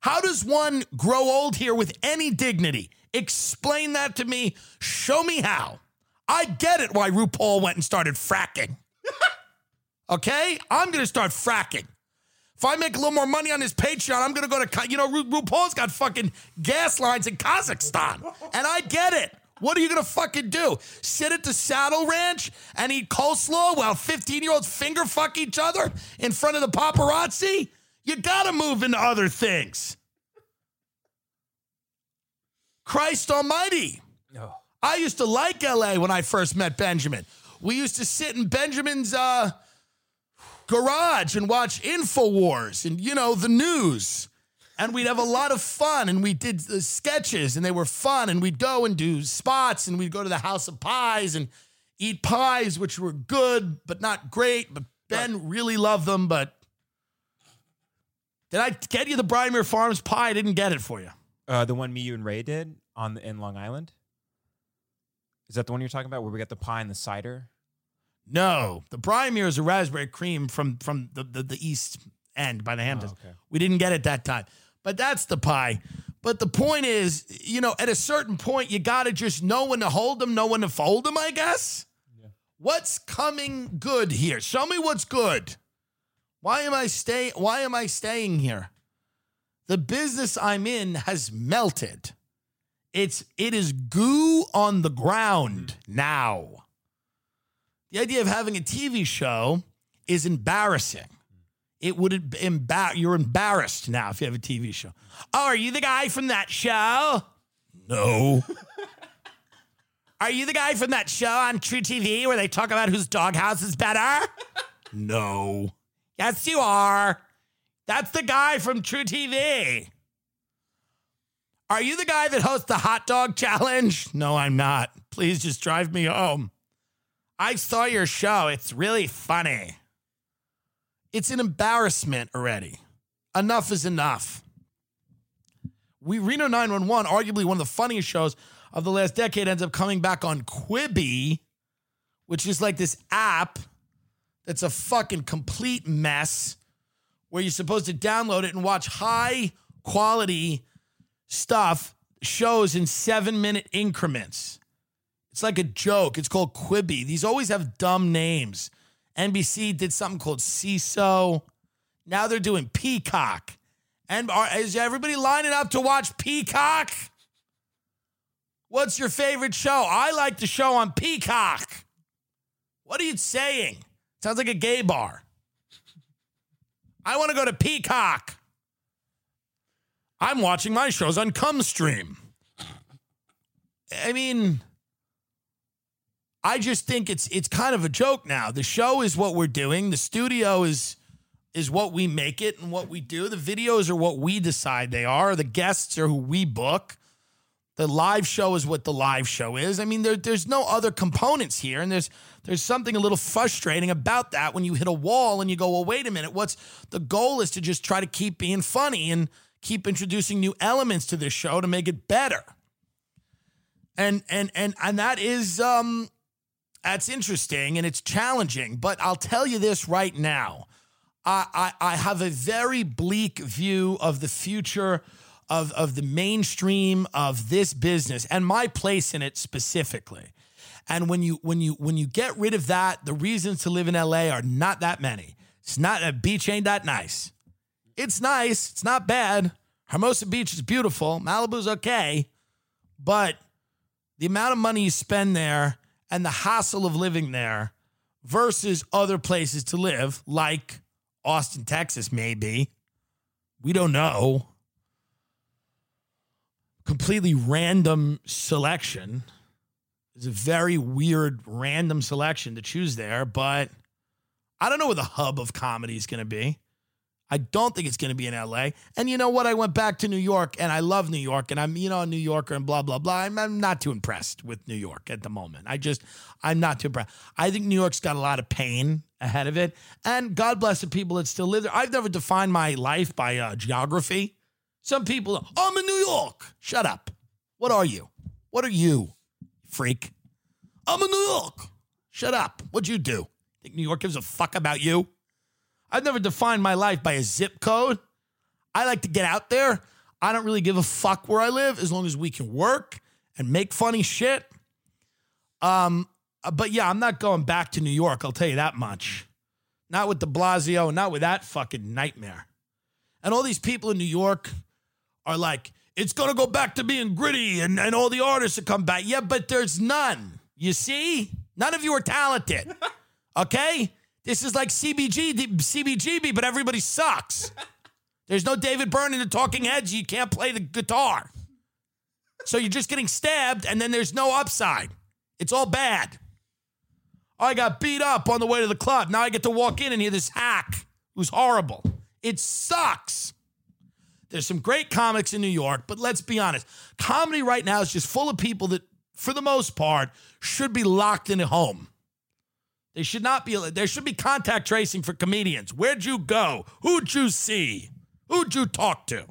How does one grow old here with any dignity? Explain that to me. Show me how. I get it why RuPaul went and started fracking. Okay? I'm going to start fracking. If I make a little more money on this Patreon, I'm going to go to, you know, Ru- RuPaul's got fucking gas lines in Kazakhstan. And I get it. What are you going to fucking do? Sit at the Saddle Ranch and eat coleslaw while 15 year olds finger fuck each other in front of the paparazzi? You got to move into other things. Christ Almighty. I used to like LA when I first met Benjamin. We used to sit in Benjamin's uh, garage and watch InfoWars and, you know, the news. And we'd have a lot of fun and we did the sketches and they were fun. And we'd go and do spots and we'd go to the House of Pies and eat pies, which were good, but not great. But Ben really loved them. But did I get you the Briermere Farms pie? I didn't get it for you. Uh, the one me, you, and Ray did on the, in Long Island. Is that the one you're talking about where we got the pie and the cider? No, the Brymere is a raspberry cream from from the, the, the east end by the Hamptons. okay. We didn't get it that time, but that's the pie. But the point is, you know, at a certain point, you got to just know when to hold them, know when to fold them. I guess. What's coming good here? Show me what's good. Why am I stay? Why am I staying here? The business I'm in has melted. It's it is goo on the ground now. The idea of having a TV show is embarrassing. It would embar- you're embarrassed now if you have a TV show. Oh, are you the guy from that show? No. are you the guy from that show on truTV where they talk about whose doghouse is better? no. Yes, you are. That's the guy from truTV. Are you the guy that hosts the hot dog challenge? No, I'm not. Please just drive me home. I saw your show. It's really funny. It's an embarrassment already. Enough is enough. We Reno 911, arguably one of the funniest shows of the last decade, ends up coming back on Quibi, which is like this app that's a fucking complete mess where you're supposed to download it and watch high quality stuff, shows in seven minute increments. It's like a joke. It's called Quibi. These always have dumb names. NBC did something called Seeso. Now they're doing Peacock. And are, is everybody lining up to watch Peacock? What's your favorite show? I like the show on Peacock. What are you saying? Sounds like a gay bar. I want to go to Peacock. I'm watching my shows on Cumstream. I mean, I just think it's it's kind of a joke now. The show is what we're doing. The studio is is what we make it and what we do. The videos are what we decide they are. The guests are who we book. The live show is what the live show is. I mean, there, there's no other components here, and there's there's something a little frustrating about that when you hit a wall and you go, well, wait a minute. What's the goal is to just try to keep being funny and keep introducing new elements to this show to make it better. And and and and that is um that's interesting and it's challenging. But I'll tell you this right now. I, I, I have a very bleak view of the future of, of the mainstream of this business and my place in it specifically. And when you when you when you get rid of that, the reasons to live in LA are not that many. It's not a beach ain't that nice. It's nice. It's not bad. Hermosa Beach is beautiful. Malibu's okay. But the amount of money you spend there and the hassle of living there versus other places to live, like Austin, Texas, maybe. We don't know. Completely random selection. It's a very weird random selection to choose there, but I don't know where the hub of comedy is going to be. I don't think it's going to be in LA. And you know what? I went back to New York and I love New York and I'm, you know, a New Yorker and blah, blah, blah. I'm, I'm not too impressed with New York at the moment. I just, I'm not too impressed. I think New York's got a lot of pain ahead of it. And God bless the people that still live there. I've never defined my life by uh, geography. Some people, I'm in New York. Shut up. What are you? What are you, freak? I'm in New York. Shut up. What'd you do? Think New York gives a fuck about you? I've never defined my life by a zip code. I like to get out there. I don't really give a fuck where I live as long as we can work and make funny shit. Um, but yeah, I'm not going back to New York. I'll tell you that much. Not with De Blasio, not with that fucking nightmare. And all these people in New York are like, it's gonna go back to being gritty, and, and all the artists that come back. Yeah, but there's none. You see, none of you are talented. Okay, this is like CBG, CBGB, but everybody sucks. There's no David Byrne in the Talking Heads. You can't play the guitar. So you're just getting stabbed, and then there's no upside. It's all bad. I got beat up on the way to the club. Now I get to walk in and hear this hack who's horrible. It sucks. There's some great comics in New York, but let's be honest. Comedy right now is just full of people that, for the most part, should be locked in a home. They should not be, there should be contact tracing for comedians. Where'd you go? Who'd you see? Who'd you talk to?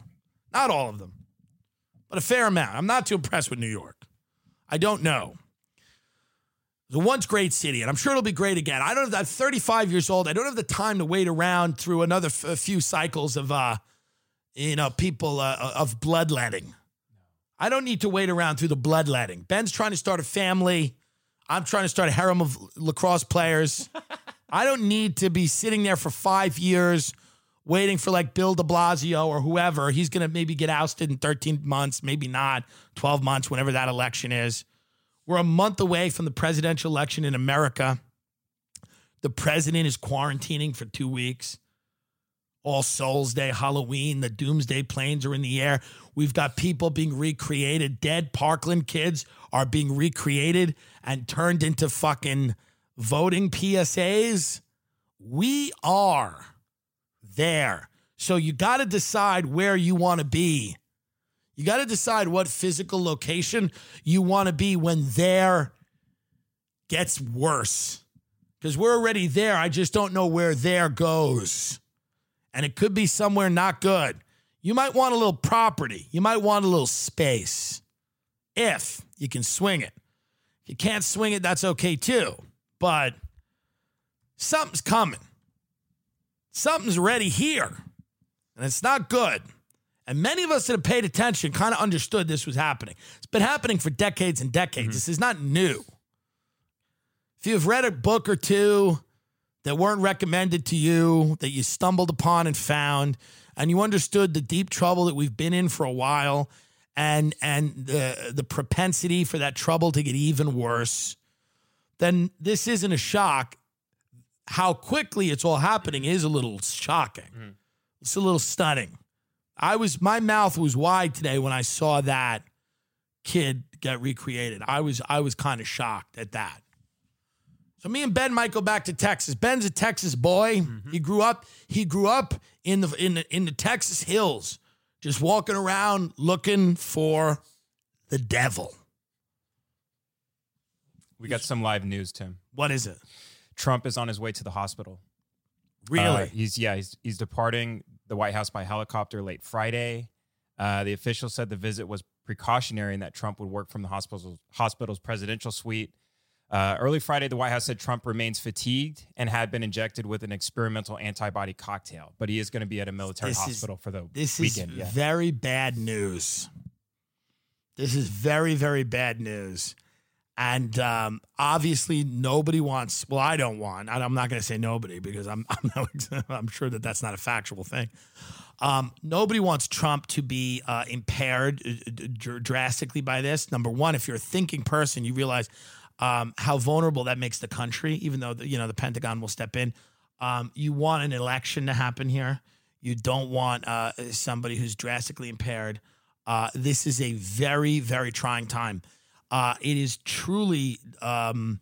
Not all of them, but a fair amount. I'm not too impressed with New York. I don't know. It was a once great city, and I'm sure it'll be great again. I don't. I'm 35 years old. I don't have the time to wait around through another few cycles of, uh, you know, people uh, of bloodletting. I don't need to wait around through the bloodletting. Ben's trying to start a family. I'm trying to start a harem of lacrosse players. I don't need to be sitting there for five years waiting for like Bill de Blasio or whoever. He's going to maybe get ousted in 13 months, maybe not, 12 months, whenever that election is. We're a month away from the presidential election in America. The president is quarantining for two weeks. All Souls Day, Halloween, the doomsday planes are in the air. We've got people being recreated. Dead Parkland kids are being recreated and turned into fucking voting PSAs. We are there. So you got to decide where you want to be. You got to decide what physical location you want to be when there gets worse. Because we're already there. I just don't know where there goes. And it could be somewhere not good. You might want a little property. You might want a little space if you can swing it. If you can't swing it, that's okay too. But something's coming. Something's ready here. And it's not good. And many of us that have paid attention kind of understood this was happening. It's been happening for decades and decades. Mm-hmm. This is not new. If you've read a book or two that weren't recommended to you, that you stumbled upon and found, and you understood the deep trouble that we've been in for a while and and the the propensity for that trouble to get even worse, then this isn't a shock. How quickly it's all happening is a little shocking. Mm-hmm. It's a little stunning. I was my mouth was wide today when I saw that kid get recreated. I was I was kind of shocked at that. So me and Ben might go back to Texas. Ben's a Texas boy. He grew up he grew up in the in the in the Texas hills, just walking around looking for the devil. We got some live news, Tim. What is it? Trump is on his way to the hospital. Really? Uh, he's yeah, he's he's departing the White House by helicopter late Friday. Uh, the official said the visit was precautionary and that Trump would work from the hospital's hospital's presidential suite. Uh, early Friday, the White House said Trump remains fatigued and had been injected with an experimental antibody cocktail, but he is going to be at a military This is- hospital for the This weekend. is yeah. very bad news. This is very, very bad news. And um, obviously, nobody wants. Well, I don't want. and I'm not going to say nobody because I'm. I'm, not, I'm sure that that's not a factual thing. Um, nobody wants Trump to be uh, impaired uh, uh, dr- drastically by this. Number one, if you're a thinking person, you realize um, how vulnerable that makes the country. Even though the, you know the Pentagon will step in, Um, you want an election to happen here. You don't want uh, somebody who's drastically impaired. Uh, this is a very, very trying time. Uh, it is truly, um,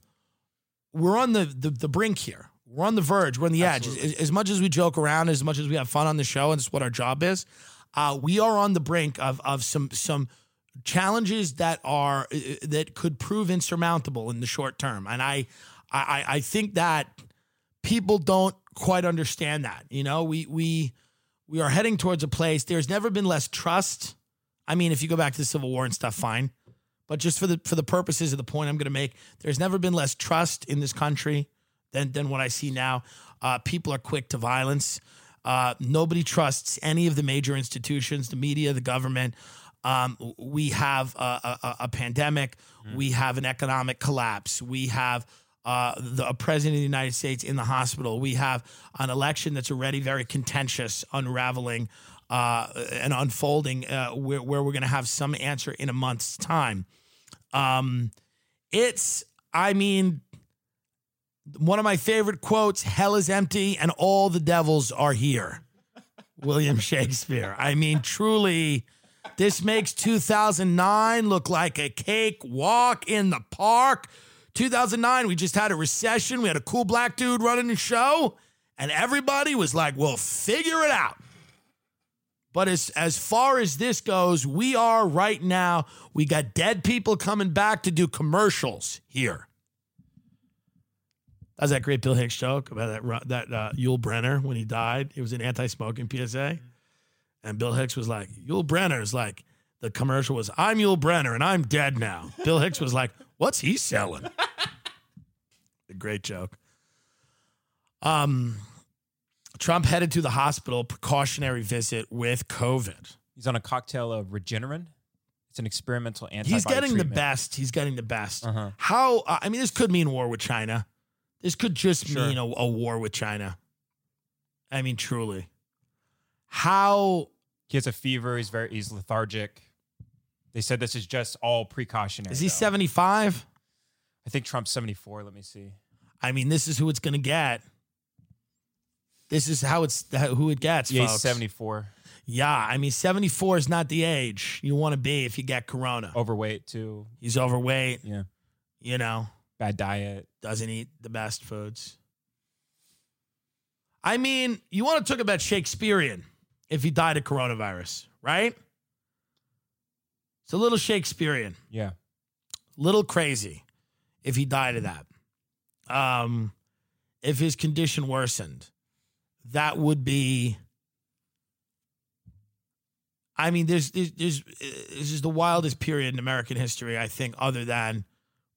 we're on the, the the brink here. We're on the verge. We're on the edge. As, as much as we joke around, as much as we have fun on the show, and it's what our job is, uh, we are on the brink of of some some challenges that are uh, that could prove insurmountable in the short term. And I I I think that people don't quite understand that. You know, we we we are heading towards a place. There's never been less trust. I mean, if you go back to the Civil War and stuff, fine. But just for the for the purposes of the point I'm going to make, there's never been less trust in this country than than what I see now. Uh, people are quick to violence. Uh, nobody trusts any of the major institutions, the media, the government. Um, we have a, a, a pandemic. Mm-hmm. We have an economic collapse. We have uh, the president of the United States in the hospital. We have an election that's already very contentious, unraveling uh, and unfolding, uh, where, where, we're going to have some answer in a month's time. Um, it's, I mean, one of my favorite quotes hell is empty and all the devils are here. William Shakespeare. I mean, truly, this makes 2009 look like a cake walk in the park. 2009, we just had a recession. We had a cool black dude running the show, and everybody was like, well, figure it out. But as, as far as this goes, we are right now, we got dead people coming back to do commercials here. That was that great Bill Hicks joke about that that uh, Yul Brynner when he died. It was an anti-smoking PSA, and Bill Hicks was like, "Yul Brynner is like." The commercial was, "I'm Yul Brynner and I'm dead now." Bill Hicks was like, "What's he selling?" a great joke. Um, Trump headed to the hospital, precautionary visit with COVID. He's on a cocktail of Regeneron. It's an experimental antibody. He's getting treatment. the best. He's getting the best. Uh-huh. How? Uh, I mean, this could mean war with China. This could just Sure. mean a, a war with China. I mean, truly. How? He has a fever. He's very. He's lethargic. They said this is just all precautionary. Is he though. 75? I think Trump's 74. Let me see. I mean, this is who it's going to get. This is how it's who it gets. Yeah, he's folks. 74. Yeah, I mean, 74 is not the age you want to be if you get corona. Overweight too. He's overweight, Yeah. you know, Bad diet. doesn't eat the best foods. I mean, you want to talk about Shakespearean if he died of coronavirus, right? It's a little Shakespearean, Yeah. little crazy if he died of that. Um, if his condition worsened, that would be. I mean, there's, there's, there's this is the wildest period in American history, I think, other than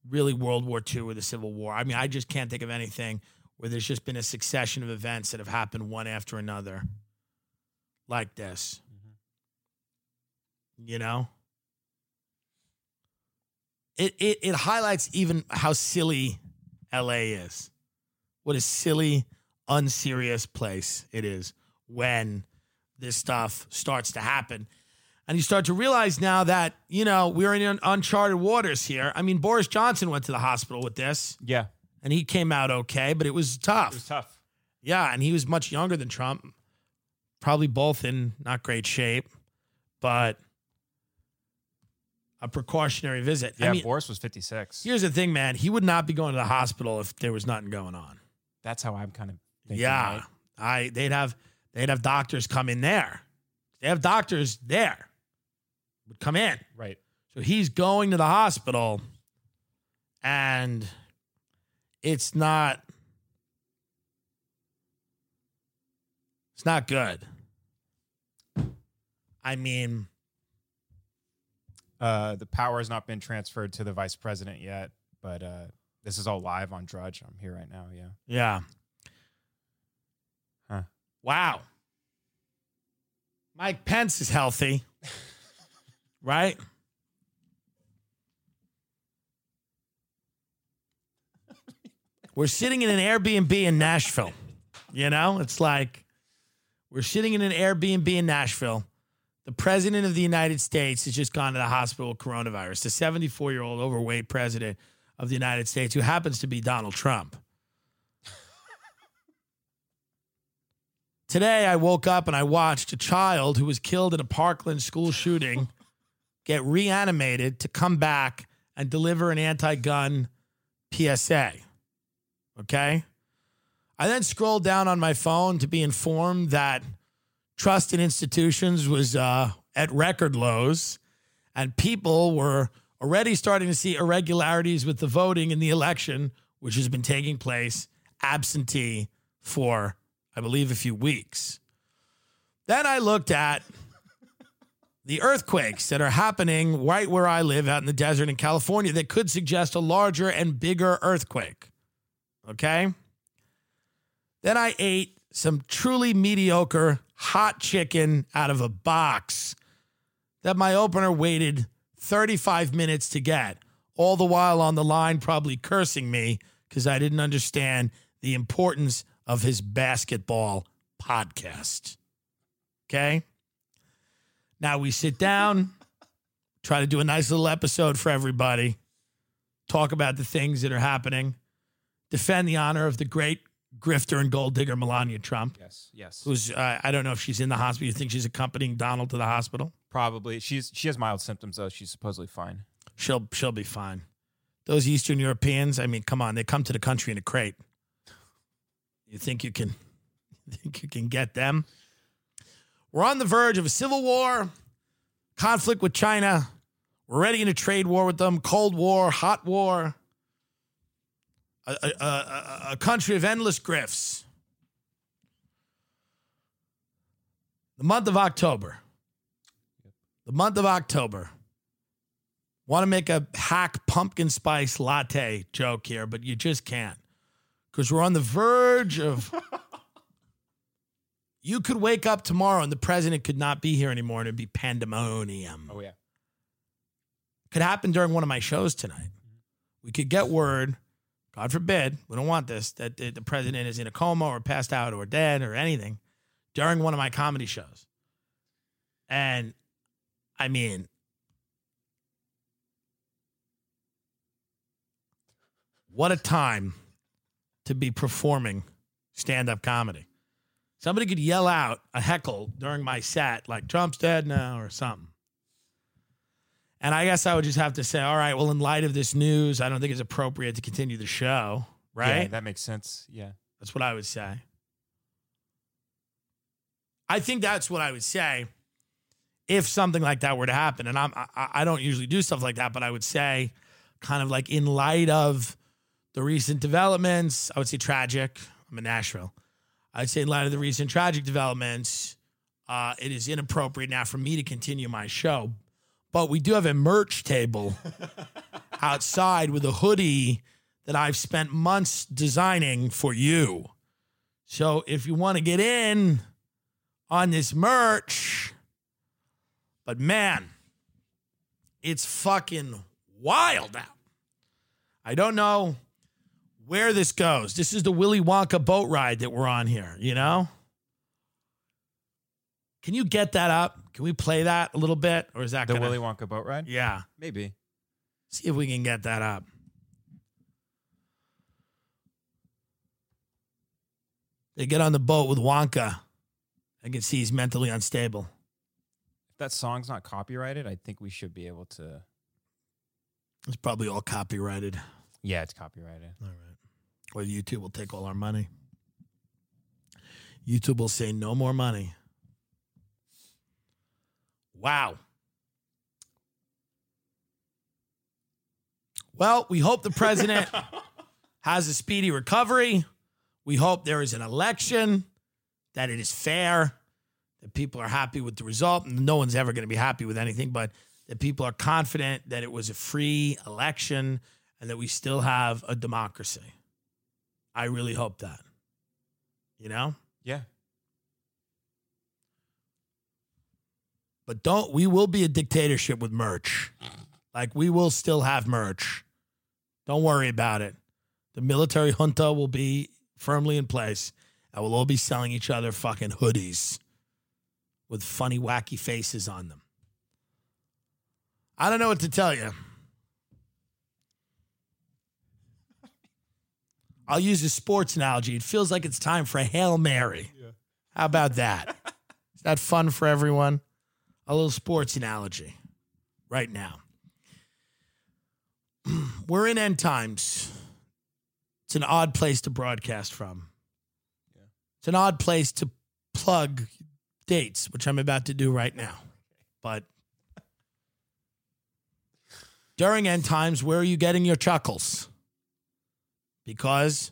really World War II or the Civil War. I mean, I just can't think of anything where there's just been a succession of events that have happened one after another like this. Mm-hmm. You know? It, it it highlights even how silly LA is. What a silly, unserious place it is when this stuff starts to happen. And you start to realize now that, you know, we're in un- uncharted waters here. I mean, Boris Johnson went to the hospital with this Yeah. and he came out okay, but it was tough. It was tough. Yeah, and he was much younger than Trump. Probably both in not great shape, but a precautionary visit. Yeah. I mean, Boris was 56. here's the thing, man. He would not be going to the hospital if there was nothing going on. That's how I'm kind of thinking. yeah, right? I they'd have they'd have doctors come in there. They have doctors there would come in. Right. So he's going to the hospital, and it's not. It's not good. I mean, Uh, the power has not been transferred to the vice president yet, but uh, this is all live on Drudge. I'm here right now. Yeah. yeah. Huh. Wow. Mike Pence is healthy, right? We're sitting in an Airbnb in Nashville. You know, it's like we're sitting in an Airbnb in Nashville. The president of the United States has just gone to the hospital with coronavirus. The 74 year old overweight president of the United States, who happens to be Donald Trump. Today, I woke up and I watched a child who was killed in a Parkland school shooting get reanimated to come back and deliver an anti gun PSA. Okay. I then scrolled down on my phone to be informed that trust in institutions was uh, at record lows and people were already starting to see irregularities with the voting in the election, which has been taking place absentee for, I believe, a few weeks. Then I looked at the earthquakes that are happening right where I live out in the desert in California that could suggest a larger and bigger earthquake. Okay. Then I ate some truly mediocre hot chicken out of a box that my opener waited 35 minutes to get, all the while on the line, probably cursing me because I didn't understand the importance of his basketball podcast. Okay. Now we sit down, try to do a nice little episode for everybody, talk about the things that are happening, defend the honor of the great grifter and gold digger Melania Trump, Yes, yes. who's, uh, I don't know if she's in the hospital. You think she's accompanying Donald to the hospital? Probably. She's she has mild symptoms though. She's supposedly fine. She'll, she'll be fine. Those Eastern Europeans, I mean, come on, they come to the country in a crate. You think you can, you think you can get them? We're on the verge of a civil war, conflict with China. We're ready in a trade war with them, cold war, hot war. A, a, a, a- country of endless grifts. The month of October. The month of October. Want to make a hack pumpkin spice latte joke here, but you just can't. Because we're on the verge of. you could wake up tomorrow and the president could not be here anymore and it'd be pandemonium. Oh yeah. Could happen during one of my shows tonight. We could get word, God forbid, we don't want this, that the president is in a coma or passed out or dead or anything during one of my comedy shows. And I mean, what a time to be performing stand up comedy. Somebody could yell out a heckle during my set, like Trump's dead now or something. And I guess I would just have to say, all right, well, in light of this news, I don't think it's appropriate to continue the show, right? Yeah, that makes sense. Yeah. That's what I would say. I think that's what I would say if something like that were to happen. And I'm, I, I don't usually do stuff like that, but I would say, kind of like in light of the recent developments, I would say tragic. I'm in Nashville. I'd say in light of the recent tragic developments, uh, it is inappropriate now for me to continue my show. But we do have a merch table outside with a hoodie that I've spent months designing for you. So if you want to get in on this merch, but man, it's fucking wild out. I don't know where this goes. This is the Willy Wonka boat ride that we're on here, you know? Can you get that up? Can we play that a little bit? Or is that The gonna, Willy Wonka boat ride? Yeah. Maybe. See if we can get that up. They get on the boat with Wonka. I can see he's mentally unstable. If that song's not copyrighted, I think we should be able to. It's probably all copyrighted. Yeah, it's copyrighted. All right. Or YouTube will take all our money. YouTube will say no more money. Wow. Well, we hope the president has a speedy recovery. We hope there is an election, that it is fair, that people are happy with the result. No one's ever going to be happy with anything, but that people are confident that it was a free election and that we still have a democracy. I really hope that. You know? Yeah. But don't we will be a dictatorship with merch. Like we will still have merch. Don't worry about it. The military junta will be firmly in place and we'll all be selling each other fucking hoodies with funny, wacky faces on them. I don't know what to tell you. I'll use a sports analogy. It feels like it's time for a Hail Mary. How about that? Is that fun for everyone? A little sports analogy right now. We're in end times. It's an odd place to broadcast from. Yeah. It's an odd place to plug dates, which I'm about to do right now. But during end times, where are you getting your chuckles? Because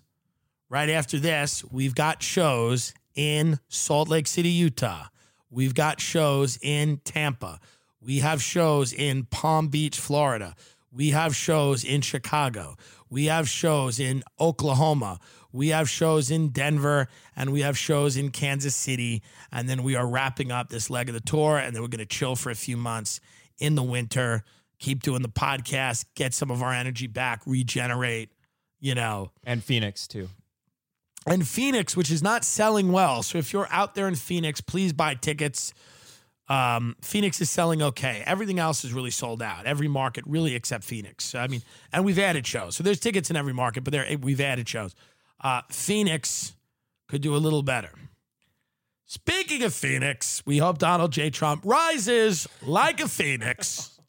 right after this, we've got shows in Salt Lake City, Utah. We've got shows in Tampa. We have shows in Palm Beach, Florida. We have shows in Chicago. We have shows in Oklahoma. We have shows in Denver and we have shows in Kansas City. And then we are wrapping up this leg of the tour. And then we're going to chill for a few months in the winter, keep doing the podcast, get some of our energy back, regenerate, you know. And Phoenix too. And Phoenix, which is not selling well. So if you're out there in Phoenix, please buy tickets. Um, Phoenix is selling okay. Everything else is really sold out. Every market, really, except Phoenix. I mean, and we've added shows. So there's tickets in every market, but there we've added shows. Uh, Phoenix could do a little better. Speaking of Phoenix, we hope Donald J. Trump rises like a phoenix.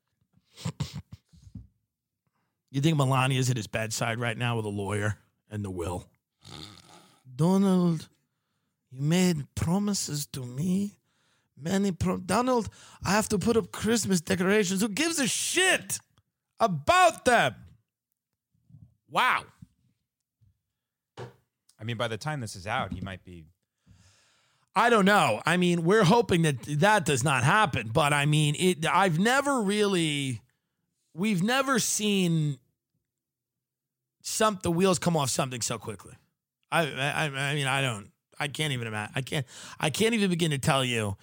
you think Melania is at his bedside right now with a lawyer and the will? Donald, you made promises to me. Many pro- Donald, I have to put up Christmas decorations. Who gives a shit about them? Wow. I mean, by the time this is out, he might be. I don't know. I mean, we're hoping that that does not happen, but I mean, it I've never really we've never seen some the wheels come off something so quickly. I I, I mean, I don't I can't even imagine. I can't I can't even begin to tell you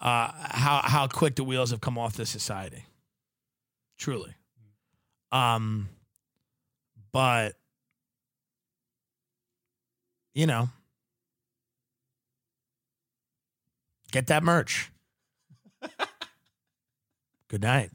uh, how how quick the wheels have come off this society. Truly. Um but you know, get that merch. Good night.